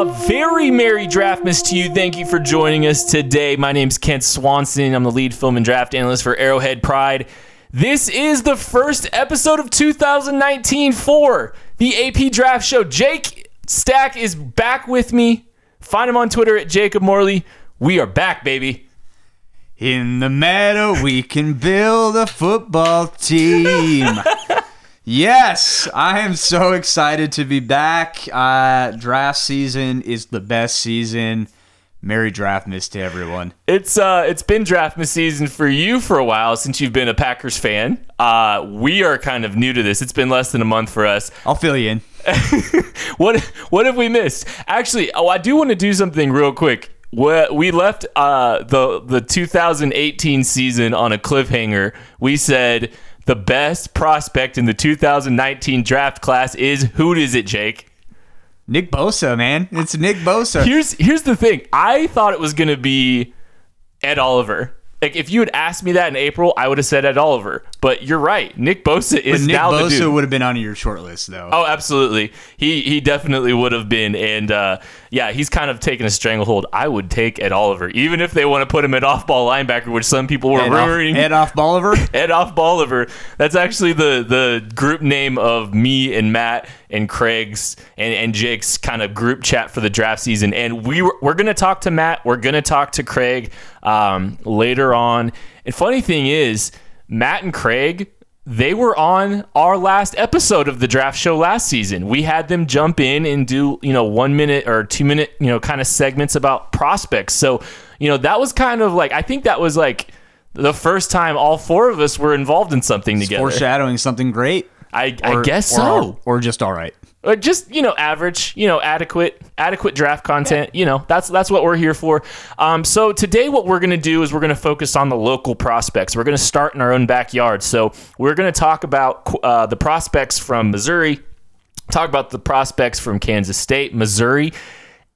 A very merry draftmas to you. Thank you for joining us today. My name's Kent Swanson. I'm the lead film and draft analyst for Arrowhead Pride. This is the first episode of 2019 for the AP Draft Show. Jake Stack is back with me. Find him on Twitter at Jacob Morley. We are back, baby. In the meadow, we can build a football team. yes, I am so excited to be back. Uh, draft season is the best season. Merry draftmas to everyone. It's uh, it's been draftmas season for you for a while since you've been a Packers fan. Uh, we are kind of new to this. It's been less than a month for us. I'll fill you in. what what have we missed? Actually, oh, I do want to do something real quick. We we left uh, the the 2018 season on a cliffhanger. We said the best prospect in the 2019 draft class is who is it, Jake? Nick Bosa, man. It's Nick Bosa. Here's here's the thing. I thought it was gonna be Ed Oliver. Like if you had asked me that in April, I would have said Ed Oliver. But you're right. Nick Bosa is But Nick now the dude. Bosa would have been on your short list, though. Oh, absolutely. He he definitely would have been, and uh, yeah, he's kind of taken a stranglehold. I would take Ed Oliver, even if they want to put him at off-ball linebacker, which some people were Ed off, rumoring. Ed off Bolivar. Ed off Bolivar. That's actually the the group name of me and Matt and Craig's and, and Jake's kind of group chat for the draft season. And we were, we're gonna talk to Matt. We're gonna talk to Craig um, later on. And funny thing is, Matt and Craig. They were on our last episode of the draft show last season. We had them jump in and do, you know, one minute or two minute, you know, kind of segments about prospects. So, you know, that was kind of like, I think that was like the first time all four of us were involved in something together. Foreshadowing something great. I, I Or- guess or- so. Or just all right. Or just you know, average, you know, adequate, adequate draft content. You know, that's that's what we're here for. Um, so today, what we're gonna do is we're gonna focus on the local prospects. We're gonna start in our own backyard. So we're gonna talk about uh, the prospects from Missouri, talk about the prospects from Kansas State, Missouri,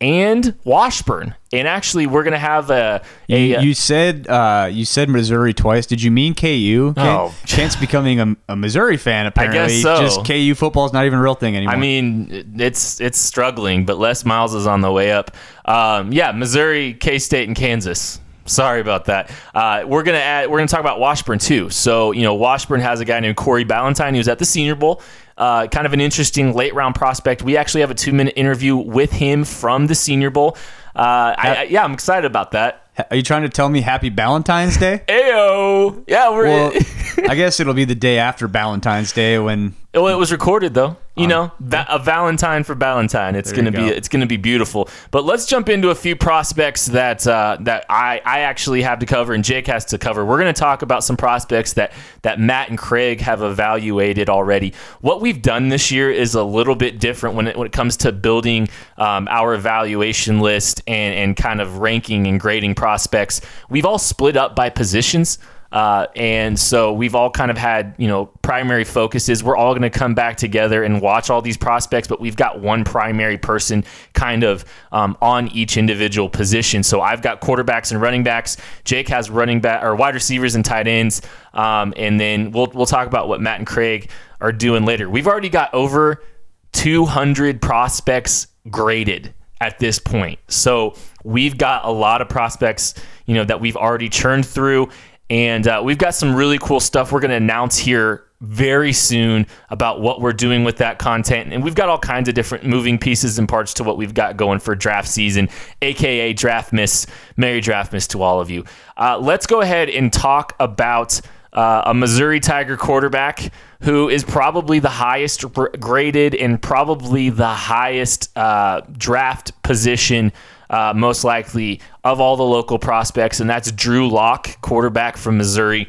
and Washburn. And actually, we're gonna have a, a You, you said uh, you said Missouri twice. Did you mean KU? Oh. Kent's becoming a, a Missouri fan. Apparently, so. just KU football is not even a real thing anymore. I mean, it's it's struggling, but Les Miles is on the way up. Um, yeah, Missouri, K State, and Kansas. Sorry about that. Uh, we're gonna add. We're gonna talk about Washburn too. So you know, Washburn has a guy named Corey Ballentine. He was at the Senior Bowl. Uh, kind of an interesting late round prospect. We actually have a two minute interview with him from the Senior Bowl. Uh, I, I, yeah, I'm excited about that. are you trying to tell me Happy Valentine's Day? Ayo, yeah, we're. Well, I guess it'll be the day after Valentine's Day when Well, it was recorded though. You know, va- a Valentine for Valentine. It's gonna you be it's gonna be beautiful. But let's jump into a few prospects that uh, that I I actually have to cover and Jake has to cover. We're gonna talk about some prospects that that Matt and Craig have evaluated already. What we've done this year is a little bit different when it when it comes to building um, our evaluation list and and kind of ranking and grading prospects. We've all split up by positions. Uh, and so we've all kind of had, you know, primary focuses. We're all going to come back together and watch all these prospects, but we've got one primary person kind of um, on each individual position. So I've got quarterbacks and running backs. Jake has running back or wide receivers and tight ends. Um, and then we'll we'll talk about what Matt and Craig are doing later. We've already got over 200 prospects graded at this point. So we've got a lot of prospects, you know, that we've already churned through and uh, we've got some really cool stuff we're going to announce here very soon about what we're doing with that content. And we've got all kinds of different moving pieces and parts to what we've got going for draft season, aka Draft Miss. Merry Draft Miss to all of you. Uh, let's go ahead and talk about uh, a Missouri Tiger quarterback who is probably the highest graded and probably the highest uh, draft position uh, most likely of all the local prospects, and that's Drew Lock, quarterback from Missouri.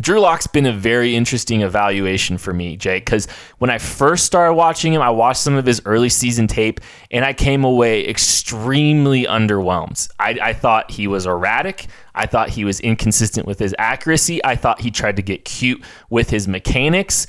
Drew Lock's been a very interesting evaluation for me, Jake, because when I first started watching him, I watched some of his early season tape and I came away extremely underwhelmed. I, I, thought he was erratic. I thought he was inconsistent with his accuracy. I thought he tried to get cute with his mechanics.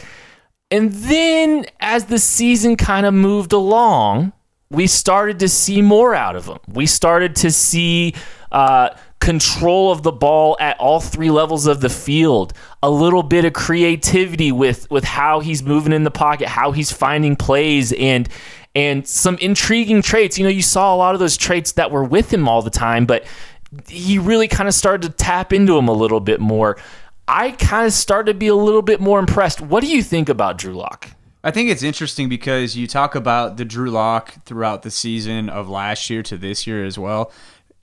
And then as the season kind of moved along, we started to see more out of him. We started to see uh, control of the ball at all three levels of the field, a little bit of creativity with with how he's moving in the pocket, how he's finding plays, and and some intriguing traits. You know, you saw a lot of those traits that were with him all the time, but he really kind of started to tap into him a little bit more. I kind of started to be a little bit more impressed. What do you think about Drew Lock? I think it's interesting because you talk about the Drew Lock throughout the season of last year to this year as well.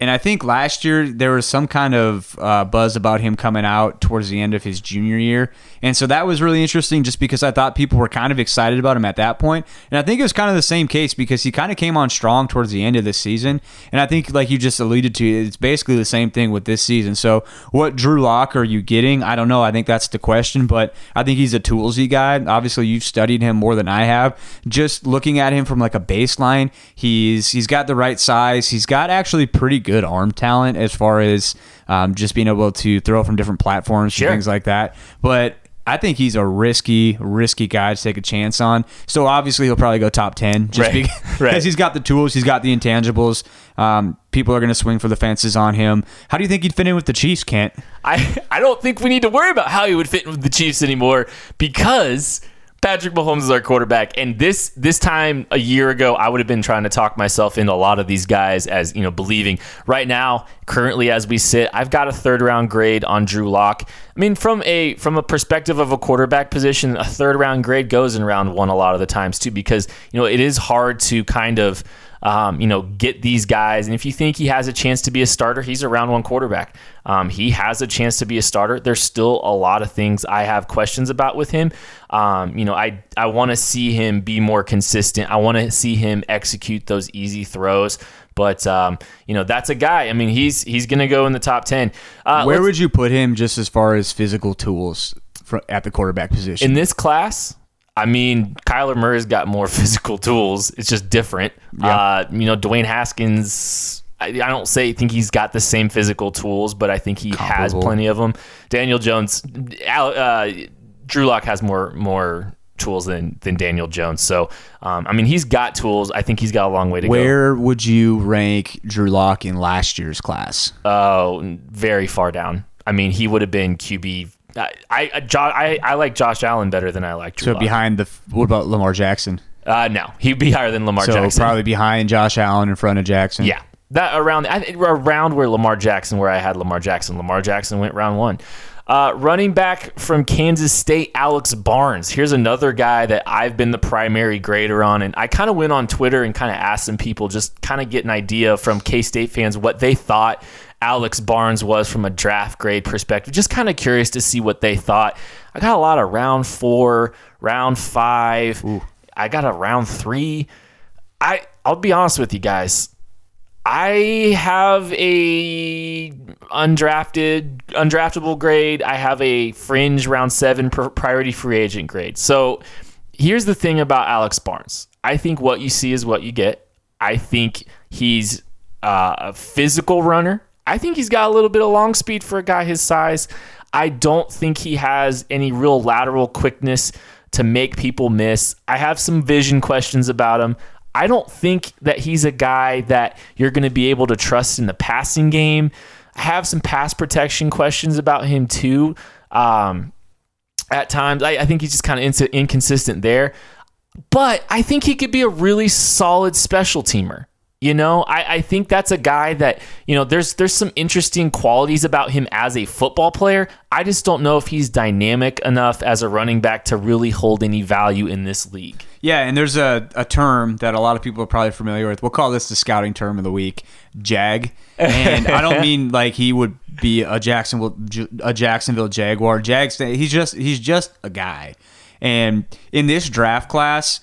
And I think last year there was some kind of uh, buzz about him coming out towards the end of his junior year. And so that was really interesting just because I thought people were kind of excited about him at that point. And I think it was kind of the same case because he kind of came on strong towards the end of the season. And I think, like you just alluded to, it's basically the same thing with this season. So what Drew Lock are you getting? I don't know. I think that's the question, but I think he's a toolsy guy. Obviously, you've studied him more than I have. Just looking at him from like a baseline, he's he's got the right size. He's got actually pretty good arm talent as far as um, just being able to throw from different platforms sure. and things like that. But I think he's a risky, risky guy to take a chance on. So obviously he'll probably go top ten just right. because right. he's got the tools, he's got the intangibles. Um, people are going to swing for the fences on him. How do you think he'd fit in with the Chiefs, Kent? I I don't think we need to worry about how he would fit in with the Chiefs anymore because Patrick Mahomes is our quarterback, and this this time a year ago, I would have been trying to talk myself into a lot of these guys as you know believing. Right now, currently as we sit, I've got a third round grade on Drew Lock. I mean, from a from a perspective of a quarterback position, a third round grade goes in round one a lot of the times too, because you know it is hard to kind of um, you know, get these guys. And if you think he has a chance to be a starter, he's a round one quarterback. Um, he has a chance to be a starter. There's still a lot of things I have questions about with him. Um, you know, I I want to see him be more consistent. I want to see him execute those easy throws. But um, you know, that's a guy. I mean, he's he's going to go in the top ten. Uh, Where would you put him, just as far as physical tools for, at the quarterback position in this class? I mean, Kyler Murray's got more physical tools. It's just different. Yeah. Uh, you know, Dwayne Haskins. I, I, don't say think he's got the same physical tools, but I think he Comparable. has plenty of them. Daniel Jones, uh, Drew Lock has more more tools than than Daniel Jones. So, um, I mean, he's got tools. I think he's got a long way to Where go. Where would you rank Drew Lock in last year's class? Oh, very far down. I mean, he would have been QB I I, I, I like Josh Allen better than I like Drew So Lock. behind the what about Lamar Jackson? Uh, no, he'd be higher than Lamar so Jackson. probably behind Josh Allen in front of Jackson. Yeah, that around around where Lamar Jackson, where I had Lamar Jackson. Lamar Jackson went round one. Uh, running back from Kansas State, Alex Barnes. Here's another guy that I've been the primary grader on. And I kind of went on Twitter and kind of asked some people, just kind of get an idea from K State fans what they thought Alex Barnes was from a draft grade perspective. Just kind of curious to see what they thought. I got a lot of round four, round five. Ooh. I got a round three. I I'll be honest with you guys. I have a undrafted, undraftable grade. I have a fringe round seven priority free agent grade. So here's the thing about Alex Barnes. I think what you see is what you get. I think he's uh, a physical runner. I think he's got a little bit of long speed for a guy his size. I don't think he has any real lateral quickness to make people miss. I have some vision questions about him. I don't think that he's a guy that you're going to be able to trust in the passing game. I have some pass protection questions about him too. Um, at times, I, I think he's just kind of ins- inconsistent there. But I think he could be a really solid special teamer. You know, I, I think that's a guy that, you know, there's there's some interesting qualities about him as a football player. I just don't know if he's dynamic enough as a running back to really hold any value in this league. Yeah, and there's a, a term that a lot of people are probably familiar with. We'll call this the scouting term of the week, jag. And I don't mean like he would be a Jacksonville a Jacksonville Jaguar. Jags he's just he's just a guy. And in this draft class,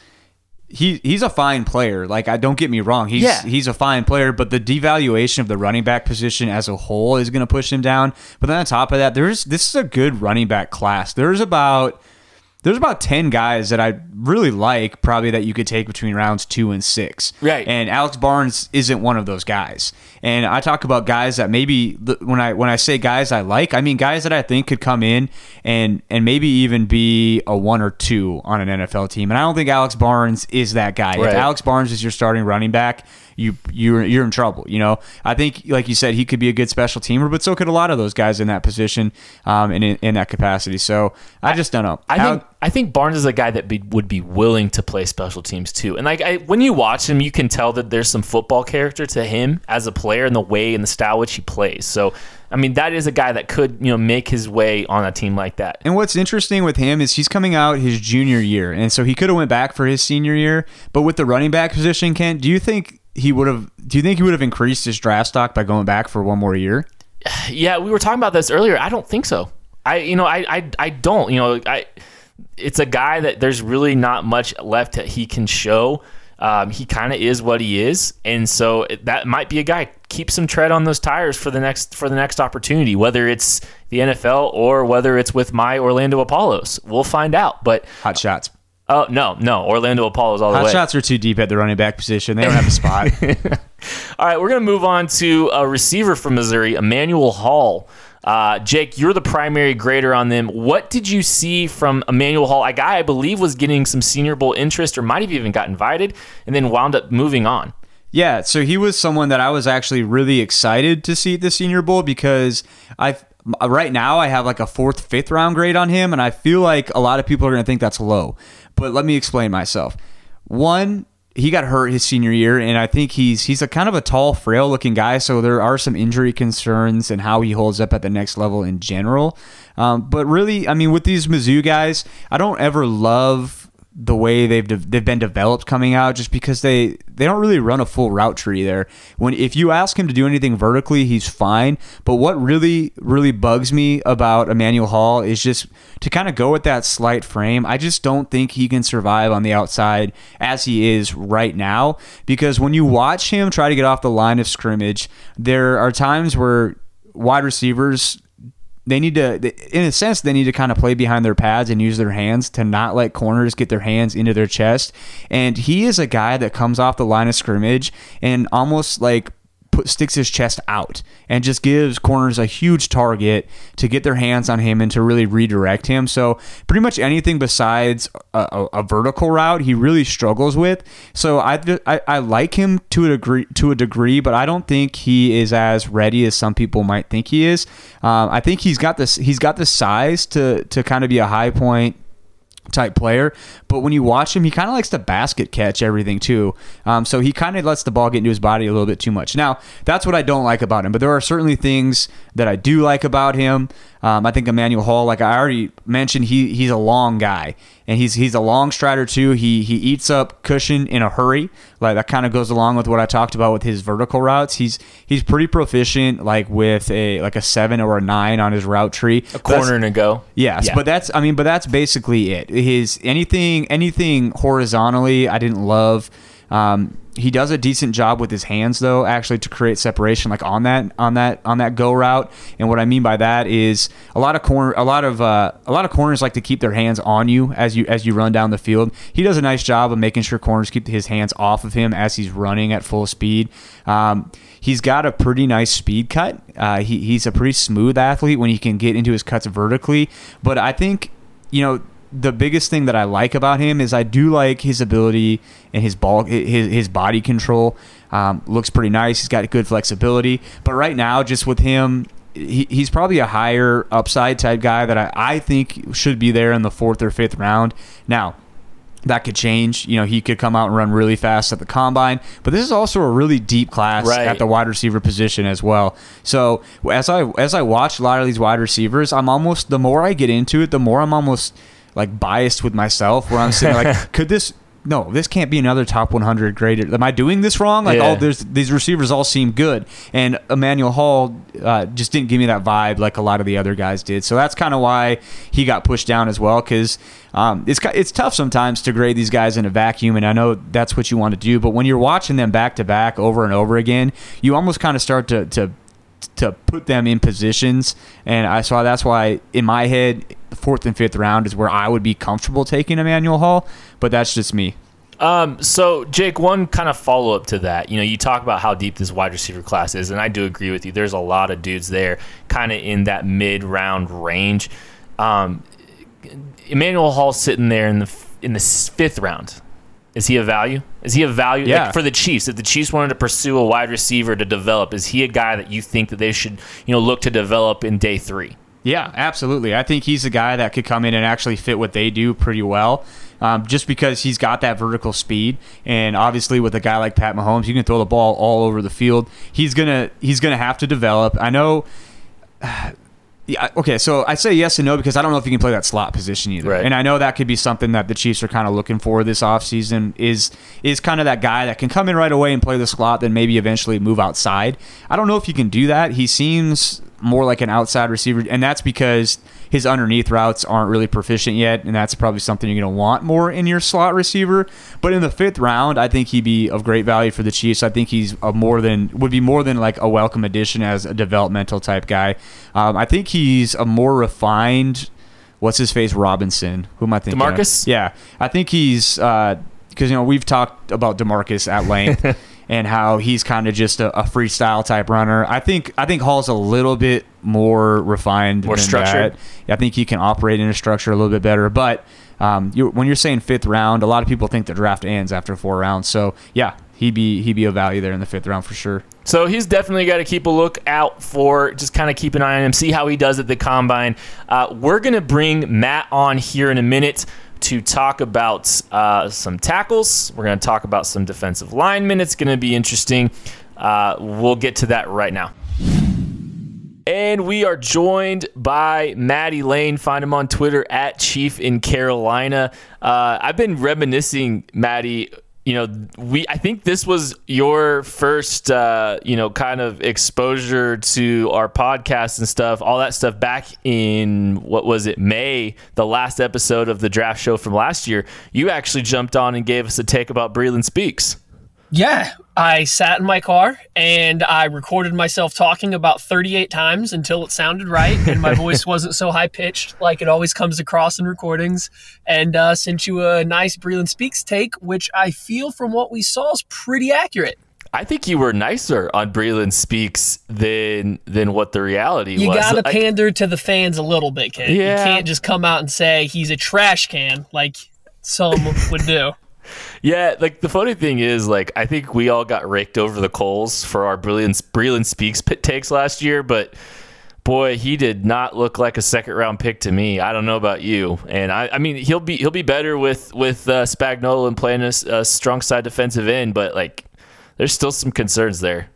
he he's a fine player. Like I don't get me wrong, he's Yeah. he's a fine player, but the devaluation of the running back position as a whole is going to push him down. But then on top of that, there's this is a good running back class. There's about there's about 10 guys that I really like, probably that you could take between rounds two and six. Right. And Alex Barnes isn't one of those guys. And I talk about guys that maybe when I when I say guys I like, I mean guys that I think could come in and and maybe even be a one or two on an NFL team. And I don't think Alex Barnes is that guy. Right. If Alex Barnes is your starting running back, you you're you're in trouble. You know, I think like you said, he could be a good special teamer, but so could a lot of those guys in that position um, and in, in that capacity. So I just don't know. I Al- think I think Barnes is a guy that be, would be willing to play special teams too. And like I, when you watch him, you can tell that there's some football character to him as a player and the way and the style which he plays. So I mean, that is a guy that could you know make his way on a team like that. And what's interesting with him is he's coming out his junior year, and so he could have went back for his senior year. But with the running back position, Kent, do you think he would have? Do you think he would have increased his draft stock by going back for one more year? Yeah, we were talking about this earlier. I don't think so. I you know I I, I don't you know I it's a guy that there's really not much left that he can show. Um, he kind of is what he is, and so that might be a guy. Keep some tread on those tires for the next for the next opportunity, whether it's the NFL or whether it's with my Orlando Apollos. We'll find out. But Hot shots. Oh no, no, Orlando Apollos all the Hot way. shots are too deep at the running back position. They don't have a spot. All right, we're going to move on to a receiver from Missouri, Emmanuel Hall. Uh, Jake, you're the primary grader on them. What did you see from Emmanuel Hall, a guy I believe was getting some Senior Bowl interest or might have even got invited and then wound up moving on? Yeah, so he was someone that I was actually really excited to see at the Senior Bowl because I right now I have like a fourth, fifth round grade on him, and I feel like a lot of people are going to think that's low. But let me explain myself. One, he got hurt his senior year, and I think he's he's a kind of a tall, frail looking guy, so there are some injury concerns and how he holds up at the next level in general. Um, but really, I mean, with these Mizzou guys, I don't ever love the way they've de- they've been developed coming out just because they they don't really run a full route tree there. When if you ask him to do anything vertically, he's fine. But what really really bugs me about Emmanuel Hall is just to kind of go with that slight frame. I just don't think he can survive on the outside as he is right now because when you watch him try to get off the line of scrimmage, there are times where wide receivers they need to in a sense they need to kind of play behind their pads and use their hands to not let corners get their hands into their chest. And he is a guy that comes off the line of scrimmage and almost like put sticks his chest out and just gives corners a huge target to get their hands on him and to really redirect him. So pretty much anything besides a, a, a vertical route, he really struggles with. So I, I I like him to a degree to a degree, but I don't think he is as ready as some people might think he is. Um, I think he's got this he's got the size to to kind of be a high point type player. But when you watch him, he kind of likes to basket catch everything too. Um, so he kind of lets the ball get into his body a little bit too much. Now, that's what I don't like about him. But there are certainly things that I do like about him. Um, I think Emmanuel Hall, like I already mentioned, he he's a long guy, and he's he's a long strider too. He he eats up cushion in a hurry. Like that kind of goes along with what I talked about with his vertical routes. He's he's pretty proficient, like with a like a seven or a nine on his route tree. A corner and a go. Yes, Yeah. but that's I mean, but that's basically it. His anything anything horizontally, I didn't love. Um, he does a decent job with his hands though, actually to create separation, like on that on that on that go route. And what I mean by that is a lot of corner, a lot of uh, a lot of corners like to keep their hands on you as you as you run down the field. He does a nice job of making sure corners keep his hands off of him as he's running at full speed. Um, he's got a pretty nice speed cut. Uh, he, he's a pretty smooth athlete when he can get into his cuts vertically. But I think you know the biggest thing that I like about him is I do like his ability and his ball, his his body control. Um, looks pretty nice. He's got good flexibility. But right now, just with him, he, he's probably a higher upside type guy that I, I think should be there in the fourth or fifth round. Now, that could change. You know, he could come out and run really fast at the combine, but this is also a really deep class Right. at the wide receiver position as well. So as I as I watch a lot of these wide receivers, I'm almost the more I get into it, the more I'm almost like biased with myself. Where I'm saying like, could this? No, this can't be another top 100 graded. Am I doing this wrong? Like, Yeah. all there's these receivers all seem good, and Emmanuel Hall uh, just didn't give me that vibe like a lot of the other guys did. So that's kind of why he got pushed down as well. Because um, it's it's tough sometimes to grade these guys in a vacuum, and I know that's what you want to do. But when you're watching them back to back over and over again, you almost kind of start to to to put them in positions. And I saw that's why in my head, the fourth and fifth round is where I would be comfortable taking Emmanuel Hall. But that's just me. Um, so Jake, one kind of follow up to that. You know, you talk about how deep this wide receiver class is, and I do agree with you. There's a lot of dudes there, kind of in that mid round range. Um, Emmanuel Hall sitting there in the in the fifth round. Is he a value? Is he a value Yeah. like, for the Chiefs? If the Chiefs wanted to pursue a wide receiver to develop, is he a guy that you think that they should, you know, look to develop in day three? Yeah, absolutely. I think he's a guy that could come in and actually fit what they do pretty well. Um, just because he's got that vertical speed, and obviously with a guy like Pat Mahomes, you can throw the ball all over the field. He's gonna he's gonna have to develop. I know. Yeah, okay, so I say yes and no because I don't know if you can play that slot position either. Right. And I know that could be something that the Chiefs are kind of looking for this offseason is is kind of that guy that can come in right away and play the slot, then maybe eventually move outside. I don't know if you can do that. He seems more like an outside receiver, and that's because his underneath routes aren't really proficient yet, and that's probably something you're going to want more in your slot receiver. But in the fifth round, I think he'd be of great value for the Chiefs. I think he's a more than would be more than like a welcome addition as a developmental type guy. Um, I think he's a more refined. What's his face? Robinson. Who am I thinking? of? DeMarcus? Yeah, I think he's because you know we've talked about Demarcus at length and how he's kind of just a, a freestyle type runner. I think I think Hall's a little bit more refined, More than structured? that. I think he can operate in a structure a little bit better. But um, you, when you're saying fifth round, a lot of people think the draft ends after four rounds. So yeah, he'd be he'd be a value there in the fifth round for sure. So he's definitely got to keep a look out for. Just kind of keep an eye on him, see how he does at the combine. Uh, we're gonna bring Matt on here in a minute to talk about uh, some tackles. We're gonna talk about some defensive linemen. It's gonna be interesting. Uh, we'll get to that right now. And we are joined by Maddie Lane. Find him on Twitter at Chief in Carolina. Uh, I've been reminiscing, Maddie. You know, we. I think this was your first, uh, you know, kind of exposure to our podcast and stuff. All that stuff back in what was it, May, the last episode of the draft show from last year. You actually jumped on and gave us a take about Breeland Speaks. Yeah, I sat in my car and I recorded myself talking about 38 times until it sounded right and my voice wasn't so high pitched like it always comes across in recordings. And uh, sent you a nice Breeland Speaks take, which I feel from what we saw is pretty accurate. I think you were nicer on Breeland Speaks than than what the reality You was. gotta Like- pander to the fans a little bit, kid. Yeah. You can't just come out and say he's a trash can like some would do. Yeah, like the funny thing is, like I think we all got raked over the coals for our brilliant Breeland Speaks pit takes last year, but boy, he did not look like a second round pick to me. I don't know about you, and I, I mean he'll be he'll be better with with uh, Spagnuolo and playing a strong side defensive end, but like there's still some concerns there.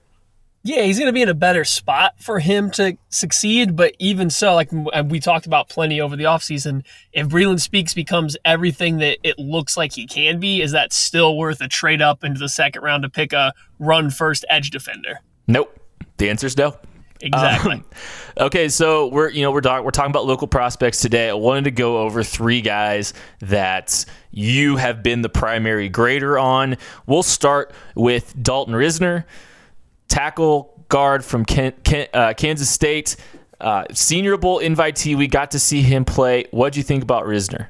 Yeah, he's going to be in a better spot for him to succeed. But even so, like we talked about plenty over the offseason, if Breeland Speaks becomes everything that it looks like he can be, is that still worth a trade up into the second round to pick a run first edge defender? Nope. The answer is no. Exactly. Um, okay, so we're you know we're we're talking about local prospects today. I wanted to go over three guys that you have been the primary grader on. We'll start with Dalton Risner, tackle guard from uh, Kansas State, uh, Senior Bowl invitee. We got to see him play. What do you think about Risner?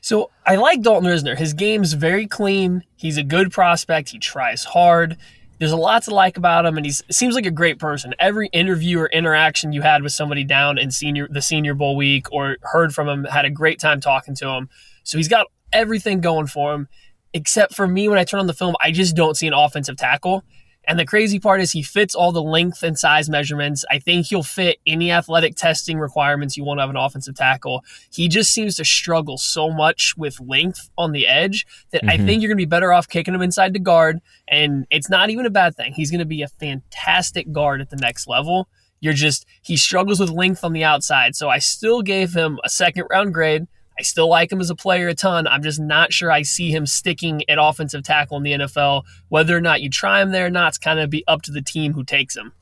So I like Dalton Risner. His game's very clean. He's a good prospect. He tries hard. There's a lot to like about him, and he seems like a great person. Every interview or interaction you had with somebody down in senior the Senior Bowl week or heard from him had a great time talking to him. So he's got everything going for him. Except for me, when I turn on the film, I just don't see an offensive tackle. And the crazy part is he fits all the length and size measurements. I think he'll fit any athletic testing requirements you want to have an offensive tackle. He just seems to struggle so much with length on the edge that mm-hmm. I think you're going to be better off kicking him inside the guard. And it's not even a bad thing. He's going to be a fantastic guard at the next level. You're just, he struggles with length on the outside. So I still gave him a second round grade. I still like him as a player a ton. I'm just not sure I see him sticking at offensive tackle in the NFL. Whether or not you try him there or not, it's kind of be up to the team who takes him.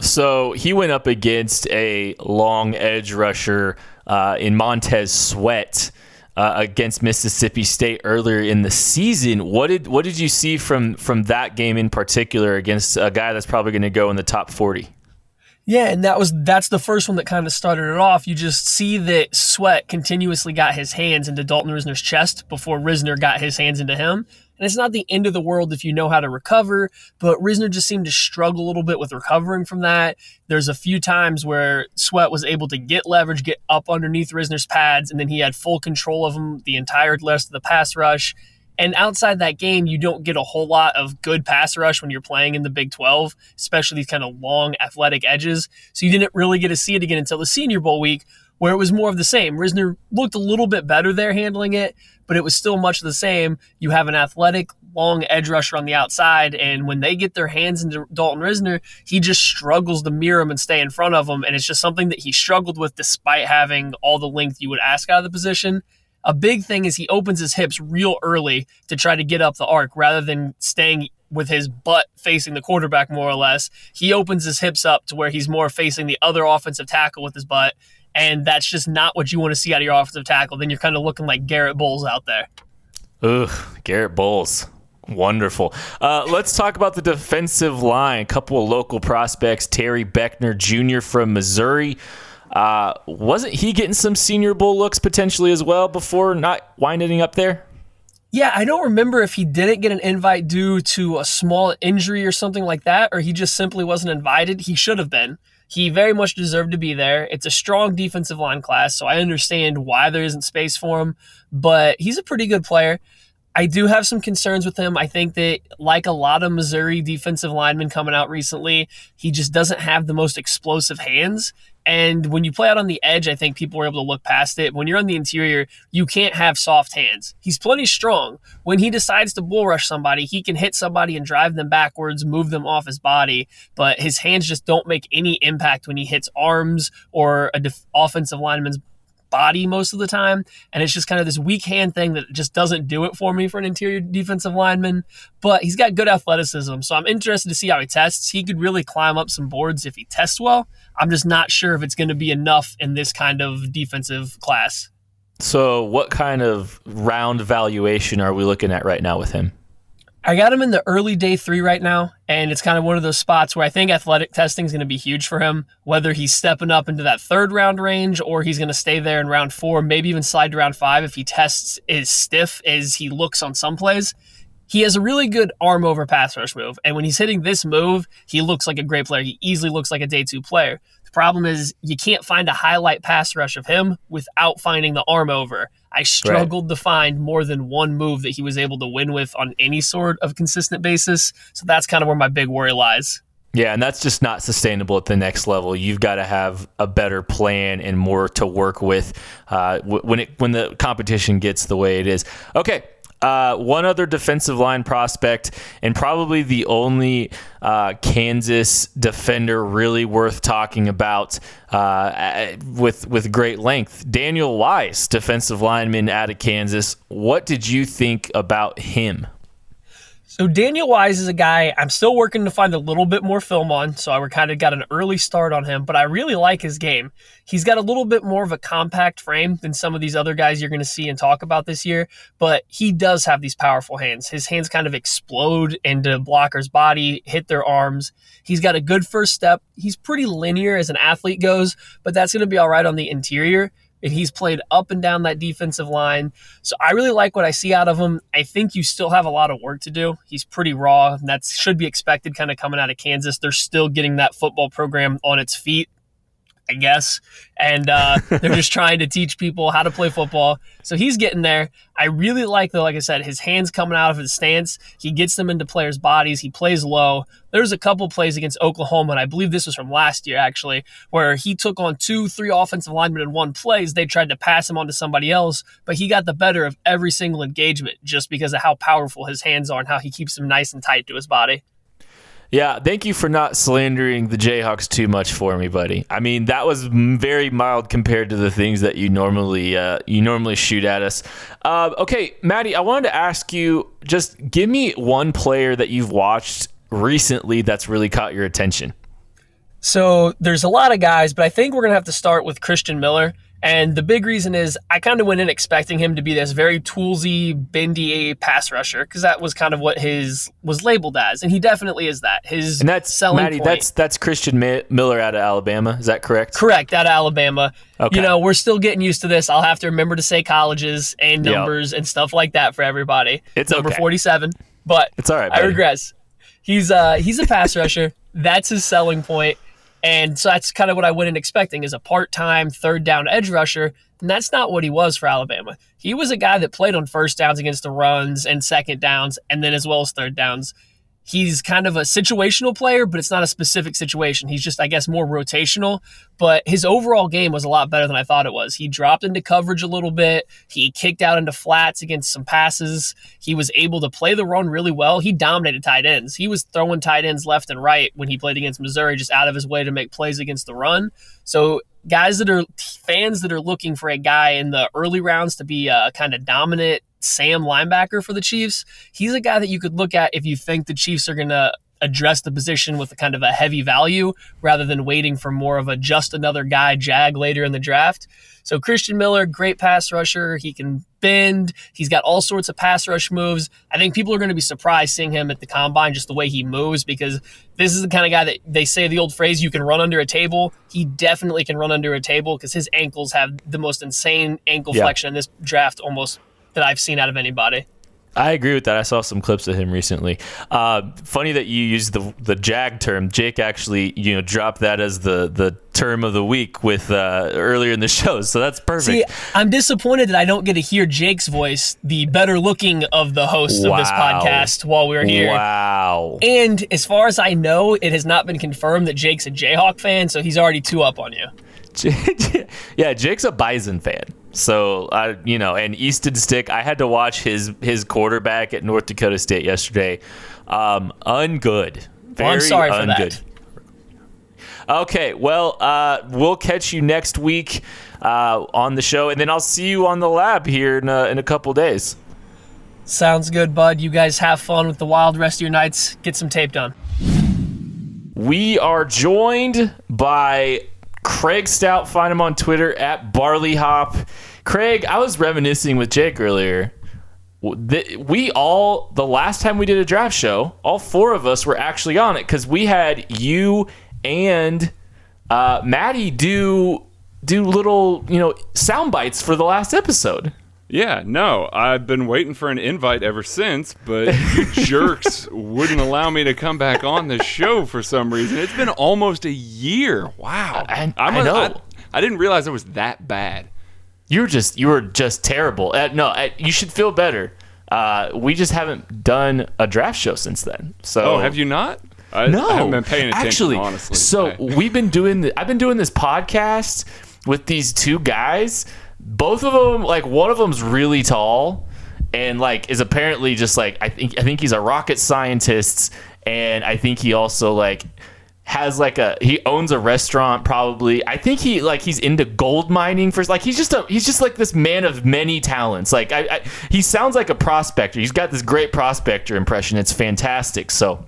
So he went up against a long edge rusher uh, in Montez Sweat. Uh, against Mississippi State earlier in the season. What did what did you see from from that game in particular against a guy that's probably going to go in the top forty? Yeah, and that was that's the first one that kind of started it off. You just see that Sweat continuously got his hands into Dalton Risner's chest before Risner got his hands into him. And it's not the end of the world if you know how to recover, but Risner just seemed to struggle a little bit with recovering from that. There's a few times where Sweat was able to get leverage, get up underneath Risner's pads, and then he had full control of him the entire rest of the pass rush. And outside that game, you don't get a whole lot of good pass rush when you're playing in the Big 12, especially these kind of long athletic edges. So you didn't really get to see it again until the Senior Bowl week, where it was more of the same. Risner looked a little bit better there handling it, but it was still much the same. You have an athletic, long edge rusher on the outside, and when they get their hands into Dalton Risner, he just struggles to mirror him and stay in front of him. And it's just something that he struggled with despite having all the length you would ask out of the position. A big thing is he opens his hips real early to try to get up the arc rather than staying with his butt facing the quarterback more or less. He opens his hips up to where he's more facing the other offensive tackle with his butt. And that's just not what you want to see out of your offensive tackle. Then you're kind of looking like Garrett Bolles out there. Ugh, Garrett Bolles. Wonderful. Uh, let's talk about the defensive line. A couple of local prospects. Terry Beckner Jr. from Missouri uh, wasn't he getting some Senior Bowl looks potentially as well before not winding up there? Yeah, I don't remember if he didn't get an invite due to a small injury or something like that, or he just simply wasn't invited. He should have been. He very much deserved to be there. It's a strong defensive line class, so I understand why there isn't space for him, but he's a pretty good player. I do have some concerns with him. I think that, like a lot of Missouri defensive linemen coming out recently, he just doesn't have the most explosive hands. And when you play out on the edge, I think people were able to look past it. When you're on the interior, you can't have soft hands. He's plenty strong. When he decides to bull rush somebody, he can hit somebody and drive them backwards, move them off his body, but his hands just don't make any impact when he hits arms or a def- offensive lineman's body most of the time. And it's just kind of this weak hand thing that just doesn't do it for me for an interior defensive lineman. But he's got good athleticism. So I'm interested to see how he tests. He could really climb up some boards if he tests well. I'm just not sure if it's going to be enough in this kind of defensive class. So, what kind of round valuation are we looking at right now with him? I got him in the early day three right now, and it's kind of one of those spots where I think athletic testing is going to be huge for him. Whether he's stepping up into that third round range or he's going to stay there in round four, maybe even slide to round five if he tests as stiff as he looks on some plays. He has a really good arm over pass rush move, and when he's hitting this move, he looks like a great player. He easily looks like a day two player. Problem is you can't find a highlight pass rush of him without finding the arm over. I struggled right. to find more than one move that he was able to win with on any sort of consistent basis. So that's kind of where my big worry lies. Yeah, and that's just not sustainable at the next level. You've got to have a better plan and more to work with uh, when it when the competition gets the way it is. Okay, uh, one other defensive line prospect, and probably the only uh, Kansas defender really worth talking about uh, with with great length. Daniel Wise, defensive lineman out of Kansas. What did you think about him? So Daniel Wise is a guy I'm still working to find a little bit more film on, so I kind of got an early start on him, but I really like his game. He's got a little bit more of a compact frame than some of these other guys you're going to see and talk about this year, but he does have these powerful hands. His hands kind of explode into blockers' body, hit their arms. He's got a good first step. He's pretty linear as an athlete goes, but that's going to be all right on the interior and he's played up and down that defensive line. So I really like what I see out of him. I think you still have a lot of work to do. He's pretty raw, and that should be expected kind of coming out of Kansas. They're still getting that football program on its feet. I guess. And uh, they're just trying to teach people how to play football. So he's getting there. I really like, though, like I said, his hands coming out of his stance. He gets them into players' bodies. He plays low. There's a couple plays against Oklahoma, and I believe this was from last year, actually, where he took on two, three offensive linemen in one plays. They tried to pass him on to somebody else, but he got the better of every single engagement just because of how powerful his hands are and how he keeps them nice and tight to his body. Yeah, thank you for not slandering the Jayhawks too much for me, buddy. I mean, that was very mild compared to the things that you normally uh, you normally shoot at us. Uh, okay, Maddie, I wanted to ask you just give me one player that you've watched recently that's really caught your attention. So there's a lot of guys, but I think we're gonna have to start with Christian Miller. And the big reason is I kind of went in expecting him to be this very toolsy, bendy pass rusher because that was kind of what his was labeled as, and he definitely is that. His and that's selling Maddie. point, That's that's Christian Miller out of Alabama. Is that correct? correct out of Alabama. Okay. You know, we're still getting used to this. I'll have to remember to say colleges and Yep. numbers and stuff like that for everybody. It's number okay. forty-seven, but It's all right. I buddy. regress. He's uh he's a pass rusher. That's his selling point. And so that's kind of what I went in expecting is a part-time third down edge rusher. And that's not what he was for Alabama. He was a guy that played on first downs against the runs and second downs and then as well as third downs. He's kind of a situational player, but it's not a specific situation. He's just, I guess, more rotational. But his overall game was a lot better than I thought it was. He dropped into coverage a little bit. He kicked out into flats against some passes. He was able to play the run really well. He dominated tight ends. He was throwing tight ends left and right when he played against Missouri, just out of his way to make plays against the run. So guys that are fans that are looking for a guy in the early rounds to be uh, a kind of dominant Sam linebacker for the Chiefs, he's a guy that you could look at if you think the Chiefs are going to address the position with a kind of a heavy value rather than waiting for more of a just another guy jag later in the draft. So Christian Miller, great pass rusher. He can bend. He's got all sorts of pass rush moves. I think people are going to be surprised seeing him at the combine, just the way he moves, because this is the kind of guy that they say the old phrase, you can run under a table. He definitely can run under a table because his ankles have the most insane ankle Yeah. flexion in this draft almost that I've seen out of anybody. I agree with that. I saw some clips of him recently. Uh, funny that you used the the jag term. Jake actually, you know, dropped that as the the term of the week with uh, earlier in the show. So that's perfect. See, I'm disappointed that I don't get to hear Jake's voice, the better looking of the hosts of this podcast, while we're here. Wow. And as far as I know, it has not been confirmed that Jake's a Jayhawk fan, so he's already two up on you. yeah, Jake's a Bison fan. So I, you know, and Easton Stick. I had to watch his his quarterback at North Dakota State yesterday. Um, ungood. Very Well, I'm sorry for ungood. that. Okay, well, uh, we'll catch you next week uh, on the show, and then I'll see you on the lab here in a, in a couple days. Sounds good, bud. You guys have fun with the wild rest of your nights. Get some tape done. We are joined by Craig Stout. Find him on Twitter at Barley Hop. Craig, I was reminiscing with Jake earlier. We all, the last time we did a draft show, all four of us were actually on it because we had you and uh, Maddie do do little, you know, sound bites for the last episode. Yeah, no, I've been waiting for an invite ever since, but you jerks wouldn't allow me to come back on the show for some reason. It's been almost a year. Wow. I- I a- know. I, I didn't realize it was that bad. You were just you were just terrible. Uh, no, uh, you should feel better. Uh, we just haven't done a draft show since then. So Oh, have you not? I, No, I haven't been paying attention, actually. honestly. So we've been doing. The, I've been doing this podcast with these two guys. Both of them, like one of them's really tall, and like is apparently just like I think I think he's a rocket scientist, and I think he also like has like a he owns a restaurant probably. I think he like he's into gold mining for like he's just a he's just like this man of many talents. Like I, I he sounds like a prospector. He's got this great prospector impression. It's fantastic. So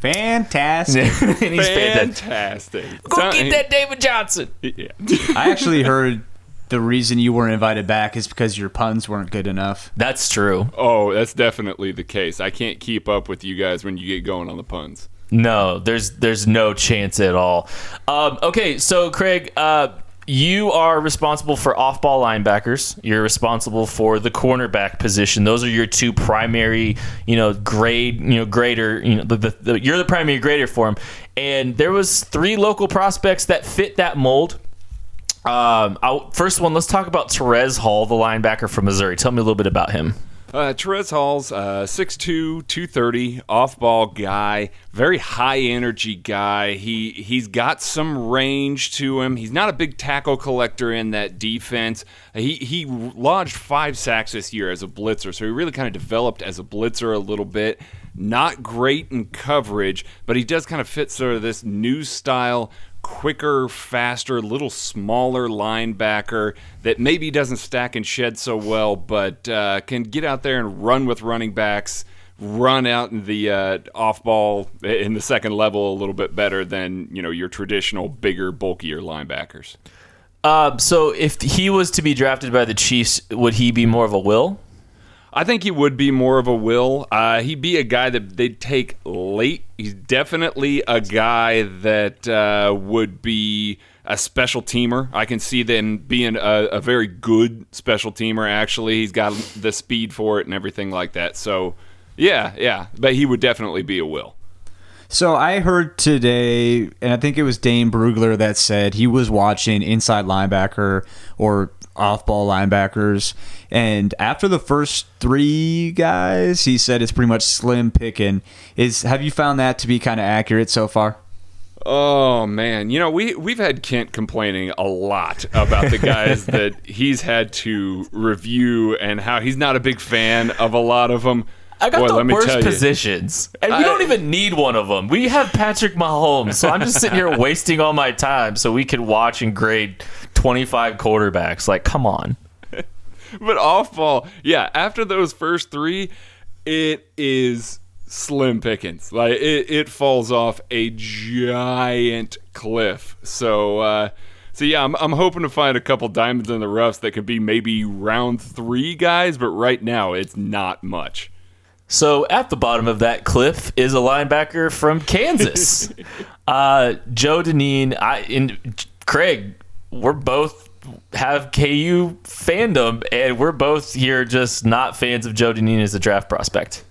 Fantastic. and he's fantastic. Fantastic. Go So- get that David Johnson. Yeah. I actually heard the reason you weren't invited back is because your puns weren't good enough. That's true. Oh, that's definitely the case. I can't keep up with you guys when you get going on the puns. No, there's there's no chance at all. Um, okay, so Craig, uh, you are responsible for off-ball linebackers. You're responsible for the cornerback position. Those are your two primary, you know, grade, you know, grader. You know, the, the, the, you're the primary grader for them. And there was three local prospects that fit that mold. Um, I'll, first one, let's talk about Terez Hall, the linebacker from Missouri. Tell me a little bit about him. Uh, Terez Hall's uh, 6'2", 230, off-ball guy, very high energy guy. He he's got some range to him. He's not a big tackle collector in that defense. He he lodged five sacks this year as a blitzer, so he really kind of developed as a blitzer a little bit. Not great in coverage, but he does kind of fit sort of this new style quicker, faster, little smaller linebacker that maybe doesn't stack and shed so well, but uh, can get out there and run with running backs, run out in the uh, off ball in the second level a little bit better than you know your traditional bigger, bulkier linebackers. Uh, so if he was to be drafted by the Chiefs, would he be more of a will? I think he would be more of a will. Uh, he'd be a guy that they'd take late. He's definitely a guy that uh, would be a special teamer. I can see them being a, a very good special teamer. Actually, he's got the speed for it and everything like that. So, yeah, yeah. But he would definitely be a will. So I heard today, and I think it was Dane Brugler that said he was watching inside linebacker or off-ball linebackers, and after the first three guys, he said it's pretty much slim picking. Is have you found that to be kind of accurate so far? Oh man, you know we we've had Kent complaining a lot about the guys that he's had to review and how he's not a big fan of a lot of them. I got Boy, the worst positions, and we don't even need one of them. We have Patrick Mahomes, so I'm just sitting here wasting all my time so we can watch and grade 25 quarterbacks. Like, come on. but off ball, yeah. After those first three, it is slim pickings. Like it, it falls off a giant cliff. So, uh, so yeah, I'm, I'm hoping to find a couple diamonds in the roughs that could be maybe round three guys, but right now it's not much. So at the bottom of that cliff is a linebacker from Kansas, uh, Joe Dineen. I and Craig, we're both have KU fandom, and we're both here just not fans of Joe Dineen as a draft prospect.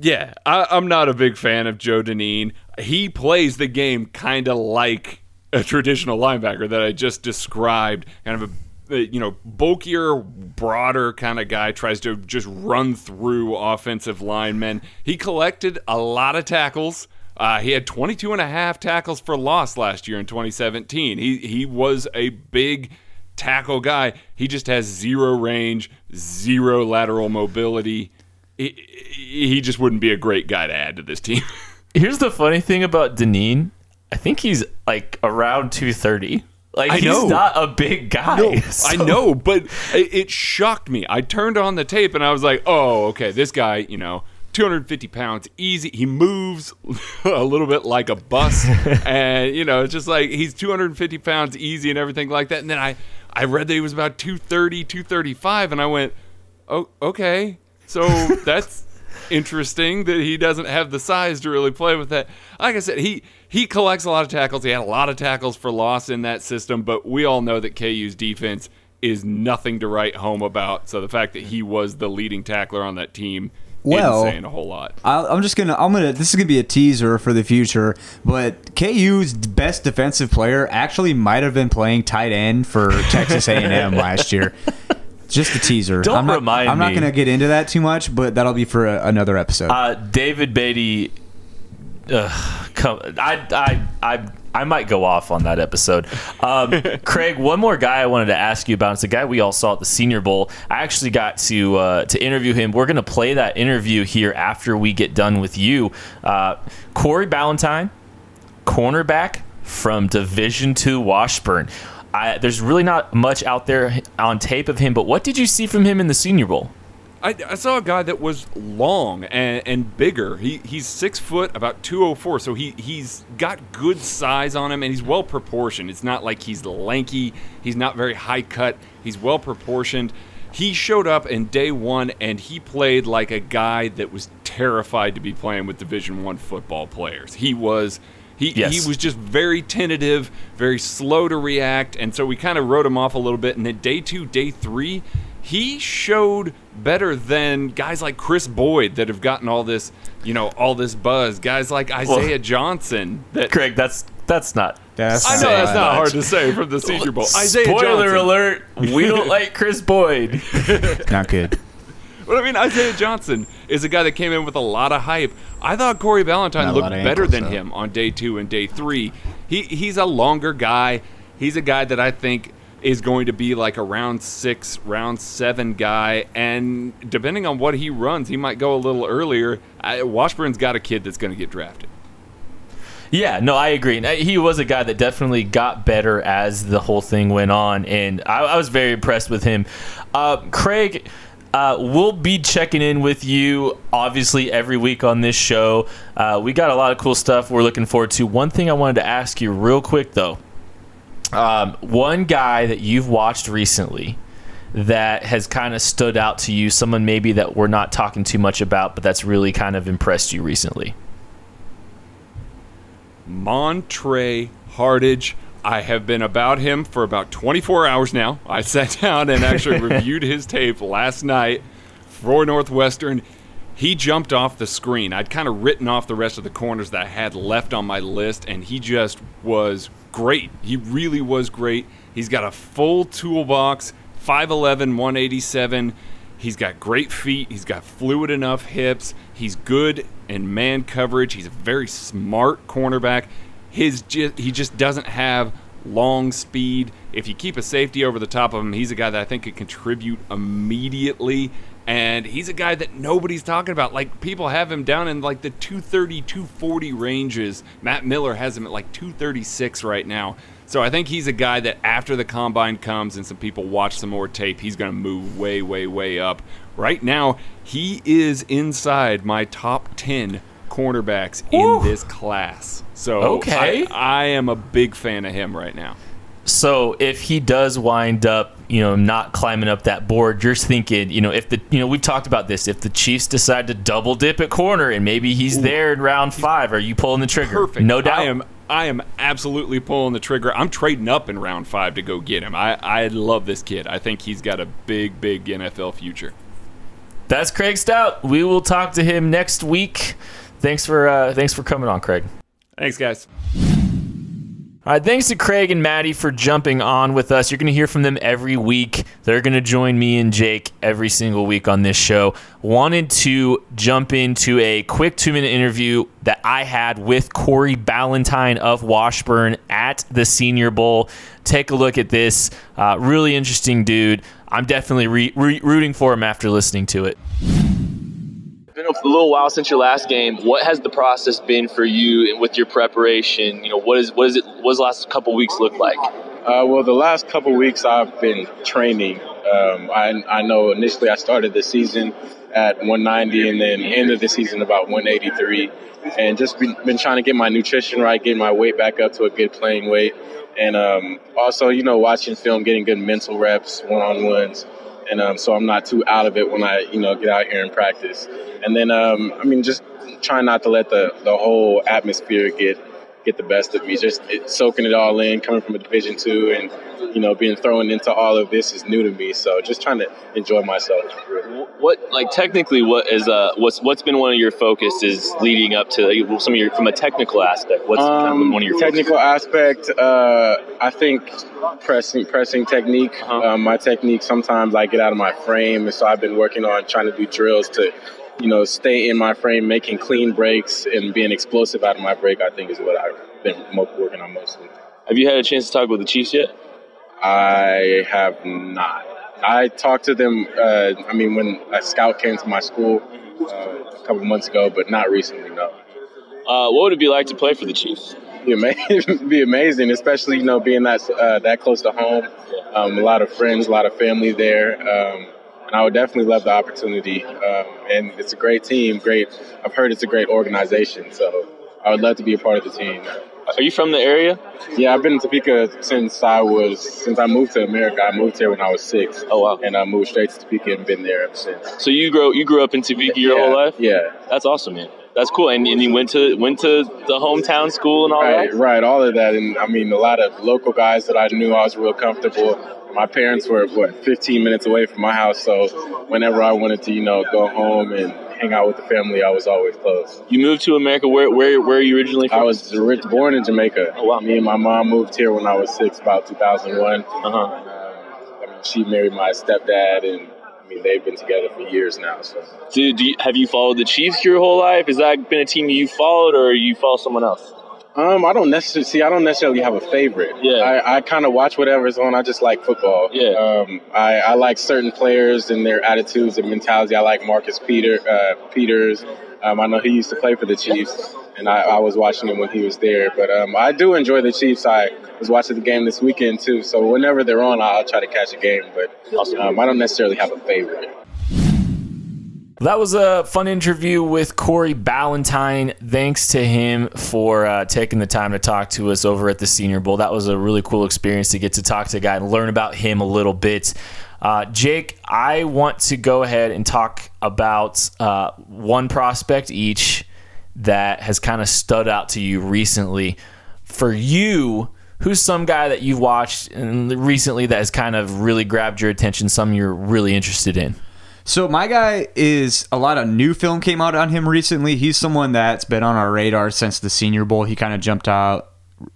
Yeah, I, I'm not a big fan of Joe Dineen. He plays the game kind of like a traditional linebacker that I just described. Kind of a, you know, bulkier, broader kind of guy, tries to just run through offensive linemen. He collected a lot of tackles. Uh, he had 22 and a half tackles for loss last year in 2017. He, he was a big tackle guy. He just has zero range, zero lateral mobility. He, he just wouldn't be a great guy to add to this team. Here's the funny thing about Dineen. I think he's like around 230. Like I he's know. not a big guy. I So- know, but it, it shocked me. I turned on the tape and I was like, oh, okay, this guy, you know, 250 pounds, easy. He moves a little bit like a bus. and, you know, it's just like he's 250 pounds, easy and everything like that. And then I, I read that he was about 230, 235, and I went, oh, okay. So that's interesting that he doesn't have the size to really play with that. Like I said, he he collects a lot of tackles. He had a lot of tackles for loss in that system, but we all know that KU's defense is nothing to write home about. So the fact that he was the leading tackler on that team Well- saying a whole lot. I'll, I'm just gonna. I'm gonna. This is gonna be a teaser for the future. But KU's best defensive player actually might have been playing tight end for Texas A&M last year. Just a teaser. Don't I'm not, remind I'm not me. gonna get into that too much, but that'll be for a, another episode. Uh, David Beaty. Uh, come, I, I, I, I might go off on that episode. Um, Craig, one more guy I wanted to ask you about. It's a guy we all saw at the Senior Bowl. I actually got to uh, to interview him. We're going to play that interview here after we get done with you. Uh, Corey Ballentine, cornerback from Division Two Washburn. I, there's really not much out there on tape of him, but what did you see from him in the Senior Bowl? I, I, saw a guy that was long and, and bigger. He, he's six foot, about 204, so he, he's got good size on him and he's well proportioned. It's not like he's lanky, he's not very high cut, he's well proportioned. He showed up in day one and he played like a guy that was terrified to be playing with Division One football players. He was. He, yes. he was just very tentative, very slow to react, and so we kind of wrote him off a little bit. And then day two, day three, he showed better than guys like Kris Boyd that have gotten all this, you know, all this buzz. Guys like Isaiah well, Johnson. That Craig, that's that's not. That's I know that's not much. hard to say from the Senior Bowl. Isaiah Spoiler Johnson. alert: We don't like Kris Boyd. not good. But I mean, Isaiah Johnson is a guy that came in with a lot of hype. I thought Corey Ballentine looked better than him on day two and day three. He he's a longer guy. He's a guy that I think is going to be like a round six, round seven guy. And depending on what he runs, he might go a little earlier. I, Washburn's got a kid that's going to get drafted. Yeah, no, I agree. He was a guy that definitely got better as the whole thing went on, and I, I was very impressed with him. Uh, Craig, uh, we'll be checking in with you obviously every week on this show. Uh, we got a lot of cool stuff we're looking forward to. One thing I wanted to ask you real quick though um, one guy that you've watched recently that has kind of stood out to you, someone maybe that we're not talking too much about, but that's really kind of impressed you recently? Montre Hartage. I have been about him for about 24 hours now. I sat down and actually reviewed his tape last night for Northwestern. He jumped off the screen. I'd kind of written off the rest of the corners that I had left on my list, and he just was great. He really was great. He's got a full toolbox, 5'11, 187. He's got great feet. He's got fluid enough hips. He's good in man coverage. He's a very smart cornerback. His just, he just doesn't have long speed. If you keep a safety over the top of him, he's a guy that I think could contribute immediately and he's a guy that nobody's talking about. Like people have him down in like the 230, 240 ranges. Matt Miller has him at like 236 right now. So I think he's a guy that after the combine comes and some people watch some more tape, he's going to move way, way, way up. Right now, he is inside my top 10 cornerbacks in this class. So okay. I, I am a big fan of him right now. So if he does wind up, you know, not climbing up that board, you're thinking, you know, if the, you know, we've talked about this. If the Chiefs decide to double dip at corner and maybe he's Ooh. there in round five, are you pulling the trigger? Perfect. No doubt. I am. I am absolutely pulling the trigger. I'm trading up in round five to go get him. I, I love this kid. I think he's got a big, big NFL future. That's Craig Stout. We will talk to him next week. Thanks for uh, thanks for coming on, Craig. Thanks, guys. All right, thanks to Craig and Maddie for jumping on with us. You're going to hear from them every week. They're going to join me and Jake every single week on this show. Wanted to jump into a quick two minute interview that I had with Corey Ballentine of Washburn at the Senior Bowl. Take a look at this. Uh, really interesting dude. I'm definitely re- re- rooting for him after listening to it a little while since your last game. What has the process been for you and with your preparation? You know, what is what is it? What does the last couple weeks look like? Uh, well, the last couple weeks I've been training. Um, I, I know initially I started the season at 190 and then ended the season about 183, and just been, been trying to get my nutrition right, getting my weight back up to a good playing weight, and um, also you know watching film, getting good mental reps, one on ones and um, so I'm not too out of it when I you know get out here and practice. And then um, I mean just trying not to let the the whole atmosphere get get the best of me. Just it, soaking it all in, coming from a Division two, and you know, being thrown into all of this is new to me. So just trying to enjoy myself. What, like, technically, what is uh, what's what's been one of your focuses leading up to like, some of your from a technical aspect? What's um, kind of one of your technical focuses? aspect? Uh, I think pressing pressing technique. Uh-huh. Um, my technique sometimes I get out of my frame, and so I've been working on trying to do drills to you know, stay in my frame, making clean breaks and being explosive out of my break, I think is what I've been working on mostly. Have you had a chance to talk with the Chiefs yet? I have not. I talked to them. Uh, I mean, when a scout came to my school uh, a couple months ago, but not recently. No. Uh, what would it be like to play for the Chiefs? Amazing, be amazing, especially you know being that uh, that close to home. Um, a lot of friends, a lot of family there, um, and I would definitely love the opportunity. Um, and it's a great team. Great. I've heard it's a great organization, so I would love to be a part of the team. Are you from the area? Yeah, I've been in Topeka since I was since I moved to America. I moved here when I was six. Oh, wow. And I moved straight to Topeka and been there ever since. So you grow you grew up in Topeka your yeah, whole life? Yeah. That's awesome, man. That's cool. And, and you went to went to the hometown school and all Right, that. right, all of that, and I mean a lot of local guys that I knew. I was real comfortable. My parents were what 15 minutes away from my house, so whenever I wanted to, you know, go home and hang out with the family, I was always close. You moved to America. Where where where are you originally from? I was born in Jamaica. Oh, wow. Me and my mom moved here when I was six, about 2001. Uh huh. Um, I mean, she married my stepdad, and I mean they've been together for years now. So Dude, do you, have you followed the Chiefs your whole life? Has that been a team you followed, or you follow someone else? Um, I don't necessarily see. I don't necessarily have a favorite. Yeah. I, I kind of watch whatever's on. I just like football. Yeah. Um, I, I like certain players and their attitudes and mentality. I like Marcus Peter uh, Peters. Um, I know he used to play for the Chiefs, and I, I was watching him when he was there. But um, I do enjoy the Chiefs. I was watching the game this weekend too. So whenever they're on, I'll try to catch a game. But um, I don't necessarily have a favorite. That was a fun interview with Corey Ballentine. Thanks to him for uh, taking the time to talk to us over at the Senior Bowl. That was a really cool experience to get to talk to a guy and learn about him a little bit. Uh, Jake, I want to go ahead and talk about uh, one prospect each that has kind of stood out to you recently. For you, who's some guy that you've watched recently that has kind of really grabbed your attention, some you're really interested in? So my guy is a lot of new film came out on him recently. He's someone that's been on our radar since the Senior Bowl. He kind of jumped out.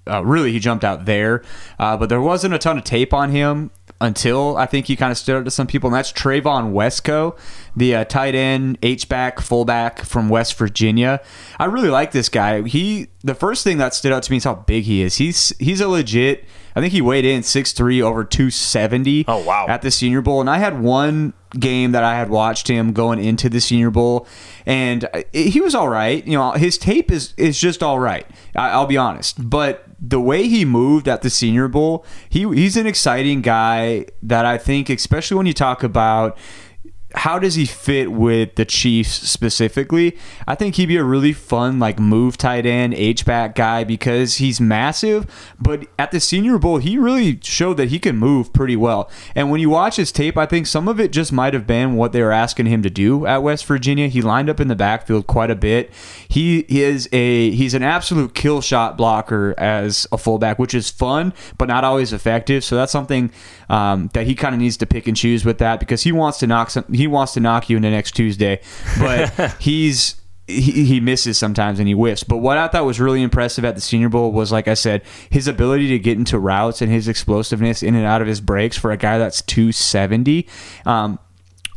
Uh, really, he jumped out there, uh, but there wasn't a ton of tape on him until I think he kind of stood out to some people, and that's Trevon Wesco, the uh, tight end, H back, fullback from West Virginia. I really like this guy. He the first thing that stood out to me is how big he is. He's he's a legit. I think he weighed in 6'3", over 270 Oh, wow. at the Senior Bowl. And I had one game that I had watched him going into the Senior Bowl, and uh, he was all right. You know, his tape is is just all right. I, I'll be honest, but the way he moved at the Senior Bowl, he he's an exciting guy that I think, especially when you talk about how does he fit with the Chiefs specifically? I think he'd be a really fun like move tight end H back guy because he's massive, but at the Senior Bowl he really showed that he can move pretty well. And when you watch his tape, I think some of it just might have been what they were asking him to do at West Virginia. He lined up in the backfield quite a bit. He is a he's an absolute kill shot blocker as a fullback, which is fun but not always effective. So that's something um, that he kind of needs to pick and choose with that because he wants to knock some he wants to knock you into next Tuesday, but he's he, he misses sometimes and he whiffs. But what I thought was really impressive at the Senior Bowl was, like I said, his ability to get into routes and his explosiveness in and out of his breaks for a guy that's 270. Um,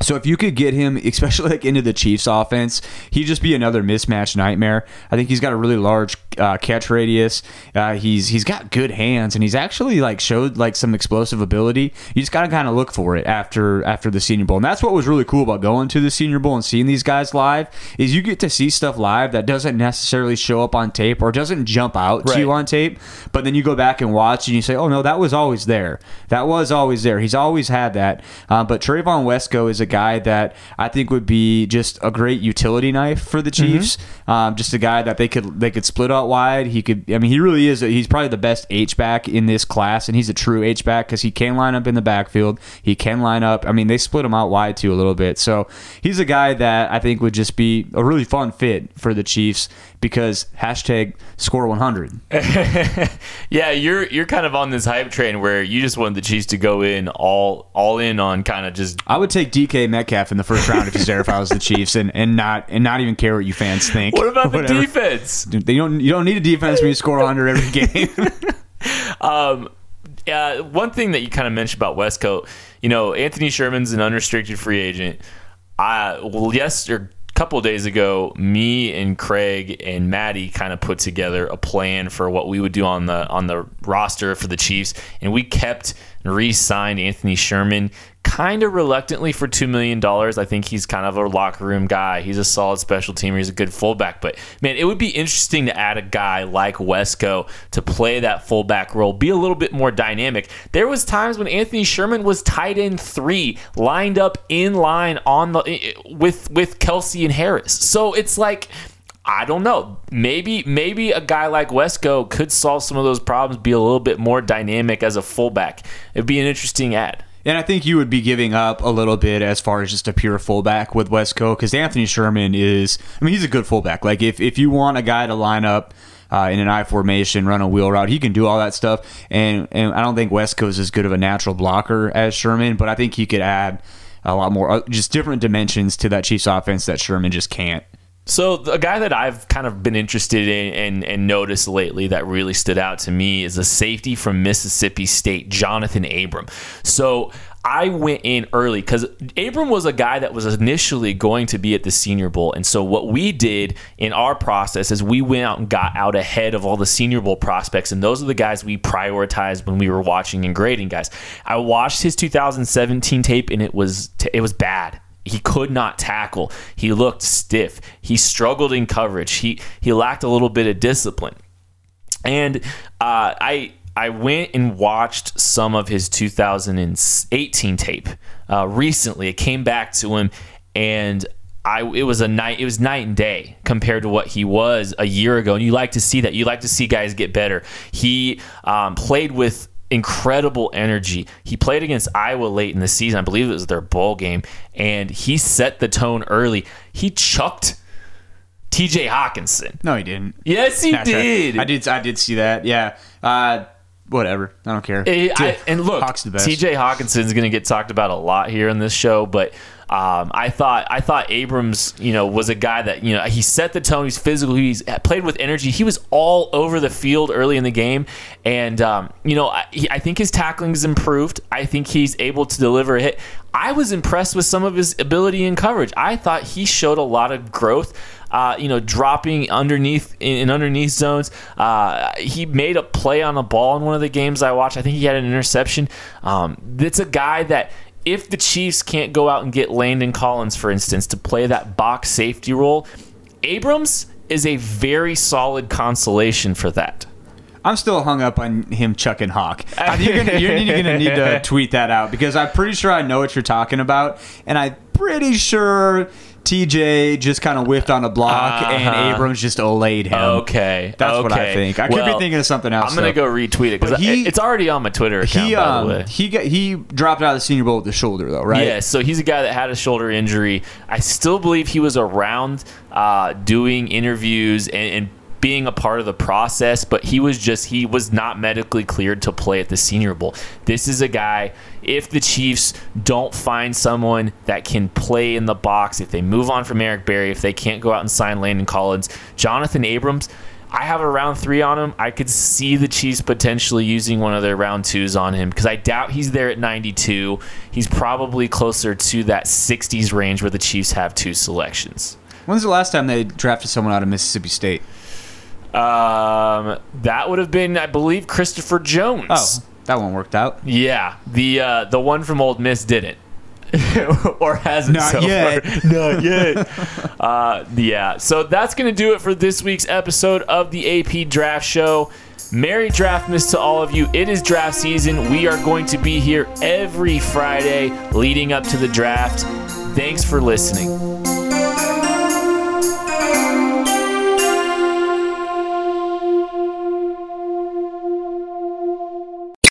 so if you could get him, especially like into the Chiefs offense, he'd just be another mismatch nightmare. I think he's got a really large uh, catch radius. Uh, he's he's got good hands, and he's actually like showed like some explosive ability. You just got to kind of look for it after after the Senior Bowl, and that's what was really cool about going to the Senior Bowl and seeing these guys live is you get to see stuff live that doesn't necessarily show up on tape or doesn't jump out to you on tape, but then you go back and watch and you say, oh no, that was always there. That was always there. He's always had that. Uh, but Trevon Wesco is a guy that I think would be just a great utility knife for the Chiefs. Um, just a guy that they could they could split out wide. He could. I mean, he really is. A, he's probably the best H back in this class, and he's a true H back because he can line up in the backfield. He can line up. I mean, they split him out wide too a little bit. So he's a guy that I think would just be a really fun fit for the Chiefs because hashtag score 100. yeah, you're you're kind of on this hype train where you just want the Chiefs to go in all all in on kind of just I would take DK Metcalf in the first round if he's there if I was the Chiefs and, and not and not even care what you fans think. what about the defense? Dude, They don't you don't need a defense when you score 100 every game. Um, uh, one thing that you kind of mentioned about Wesco, you know, Anthony Sherman's an unrestricted free agent. I well, yes, or couple days ago, me and Craig and Maddie kind of put together a plan for what we would do on the on the roster for the Chiefs, and we kept and re-signed Anthony Sherman kind of reluctantly for $2 million. I think he's kind of a locker room guy. He's a solid special teamer. He's a good fullback. But, man, it would be interesting to add a guy like Wesco to play that fullback role, be a little bit more dynamic. There was times when Anthony Sherman was tight end three, lined up in line on the with with Kelce and Harris. So it's like I don't know. Maybe maybe a guy like Wesco could solve some of those problems, be a little bit more dynamic as a fullback. It'd be an interesting ad. And I think you would be giving up a little bit as far as just a pure fullback with Wesco because Anthony Sherman is, I mean, he's a good fullback. Like, if, if you want a guy to line up uh, in an I formation, run a wheel route, he can do all that stuff. And, and I don't think Wesco is as good of a natural blocker as Sherman, but I think he could add a lot more, uh, just different dimensions to that Chiefs offense that Sherman just can't. So a guy that I've kind of been interested in and, and noticed lately that really stood out to me is a safety from Mississippi State, Johnathan Abram. So I went in early because Abram was a guy that was initially going to be at the Senior Bowl. And so, what we did in our process is we went out and got out ahead of all the Senior Bowl prospects. And those are the guys we prioritized when we were watching and grading guys. I watched his 2017 tape and it was, it was bad. He could not tackle. He looked stiff. He struggled in coverage. He, he lacked a little bit of discipline. And uh, I I went and watched some of his 2018 tape uh, recently. It came back to him, and I it was a night it was night and day compared to what he was a year ago. And you like to see that. You like to see guys get better. He um, played with incredible energy. He played against Iowa late in the season. I believe it was their bowl game, and he set the tone early. He chucked TJ Hockenson. No, he didn't. Yes, he That's right. did. I did. I did see that. Yeah. Uh, whatever. I don't care. Eh, I- and look, Hawk's the best. TJ Hockenson is going to get talked about a lot here in this show, but um, I thought I thought Abrams, you know, was a guy that you know he set the tone. He's physical. He's played with energy. He was all over the field early in the game, and um, you know, I, I think his tackling tackling's improved. I think he's able to deliver a hit. I was impressed with some of his ability in coverage. I thought he showed a lot of growth. Uh, you know, dropping underneath in, in underneath zones. Uh, he made a play on a ball in one of the games I watched. I think he had an interception. Um, it's a guy that if the Chiefs can't go out and get Landon Collins, for instance, to play that box safety role, Abrams is a very solid consolation for that. I'm still hung up on him chucking Hawk. You're gonna, you're gonna need to tweet that out because I'm pretty sure I know what you're talking about, and I'm pretty sure TJ just kind of whiffed on a block and Uh-huh. Abrams just olayed him. Okay, That's what I think. I could be thinking of something else. I'm gonna though. go retweet it because he- it's already on my Twitter account. He by um the way. he got he dropped out of the Senior Bowl with the shoulder though, right? Yeah, so he's a guy that had a shoulder injury. I still believe he was around uh, doing interviews and, and being a part of the process, but he was just he was not medically cleared to play at the Senior Bowl. This is a guy. If the Chiefs don't find someone that can play in the box, if they move on from Eric Berry, if they can't go out and sign Landon Collins, Johnathan Abrams. I have a round three on him. I could see the Chiefs potentially using one of their round twos on him because I doubt he's there at 92. He's probably closer to that 60s range where the Chiefs have two selections. When's the last time they drafted someone out of Mississippi State? Um, that would have been, I believe, Christopher Jones. Oh, that one worked out. yeah. The uh, the one from Ole Miss didn't. or hasn't Not so yet. far. Not yet. uh, yeah. So that's going to do it for this week's episode of the AP Draft Show. Merry Draftmas to all of you. It is draft season. We are going to be here every Friday leading up to the draft. Thanks for listening.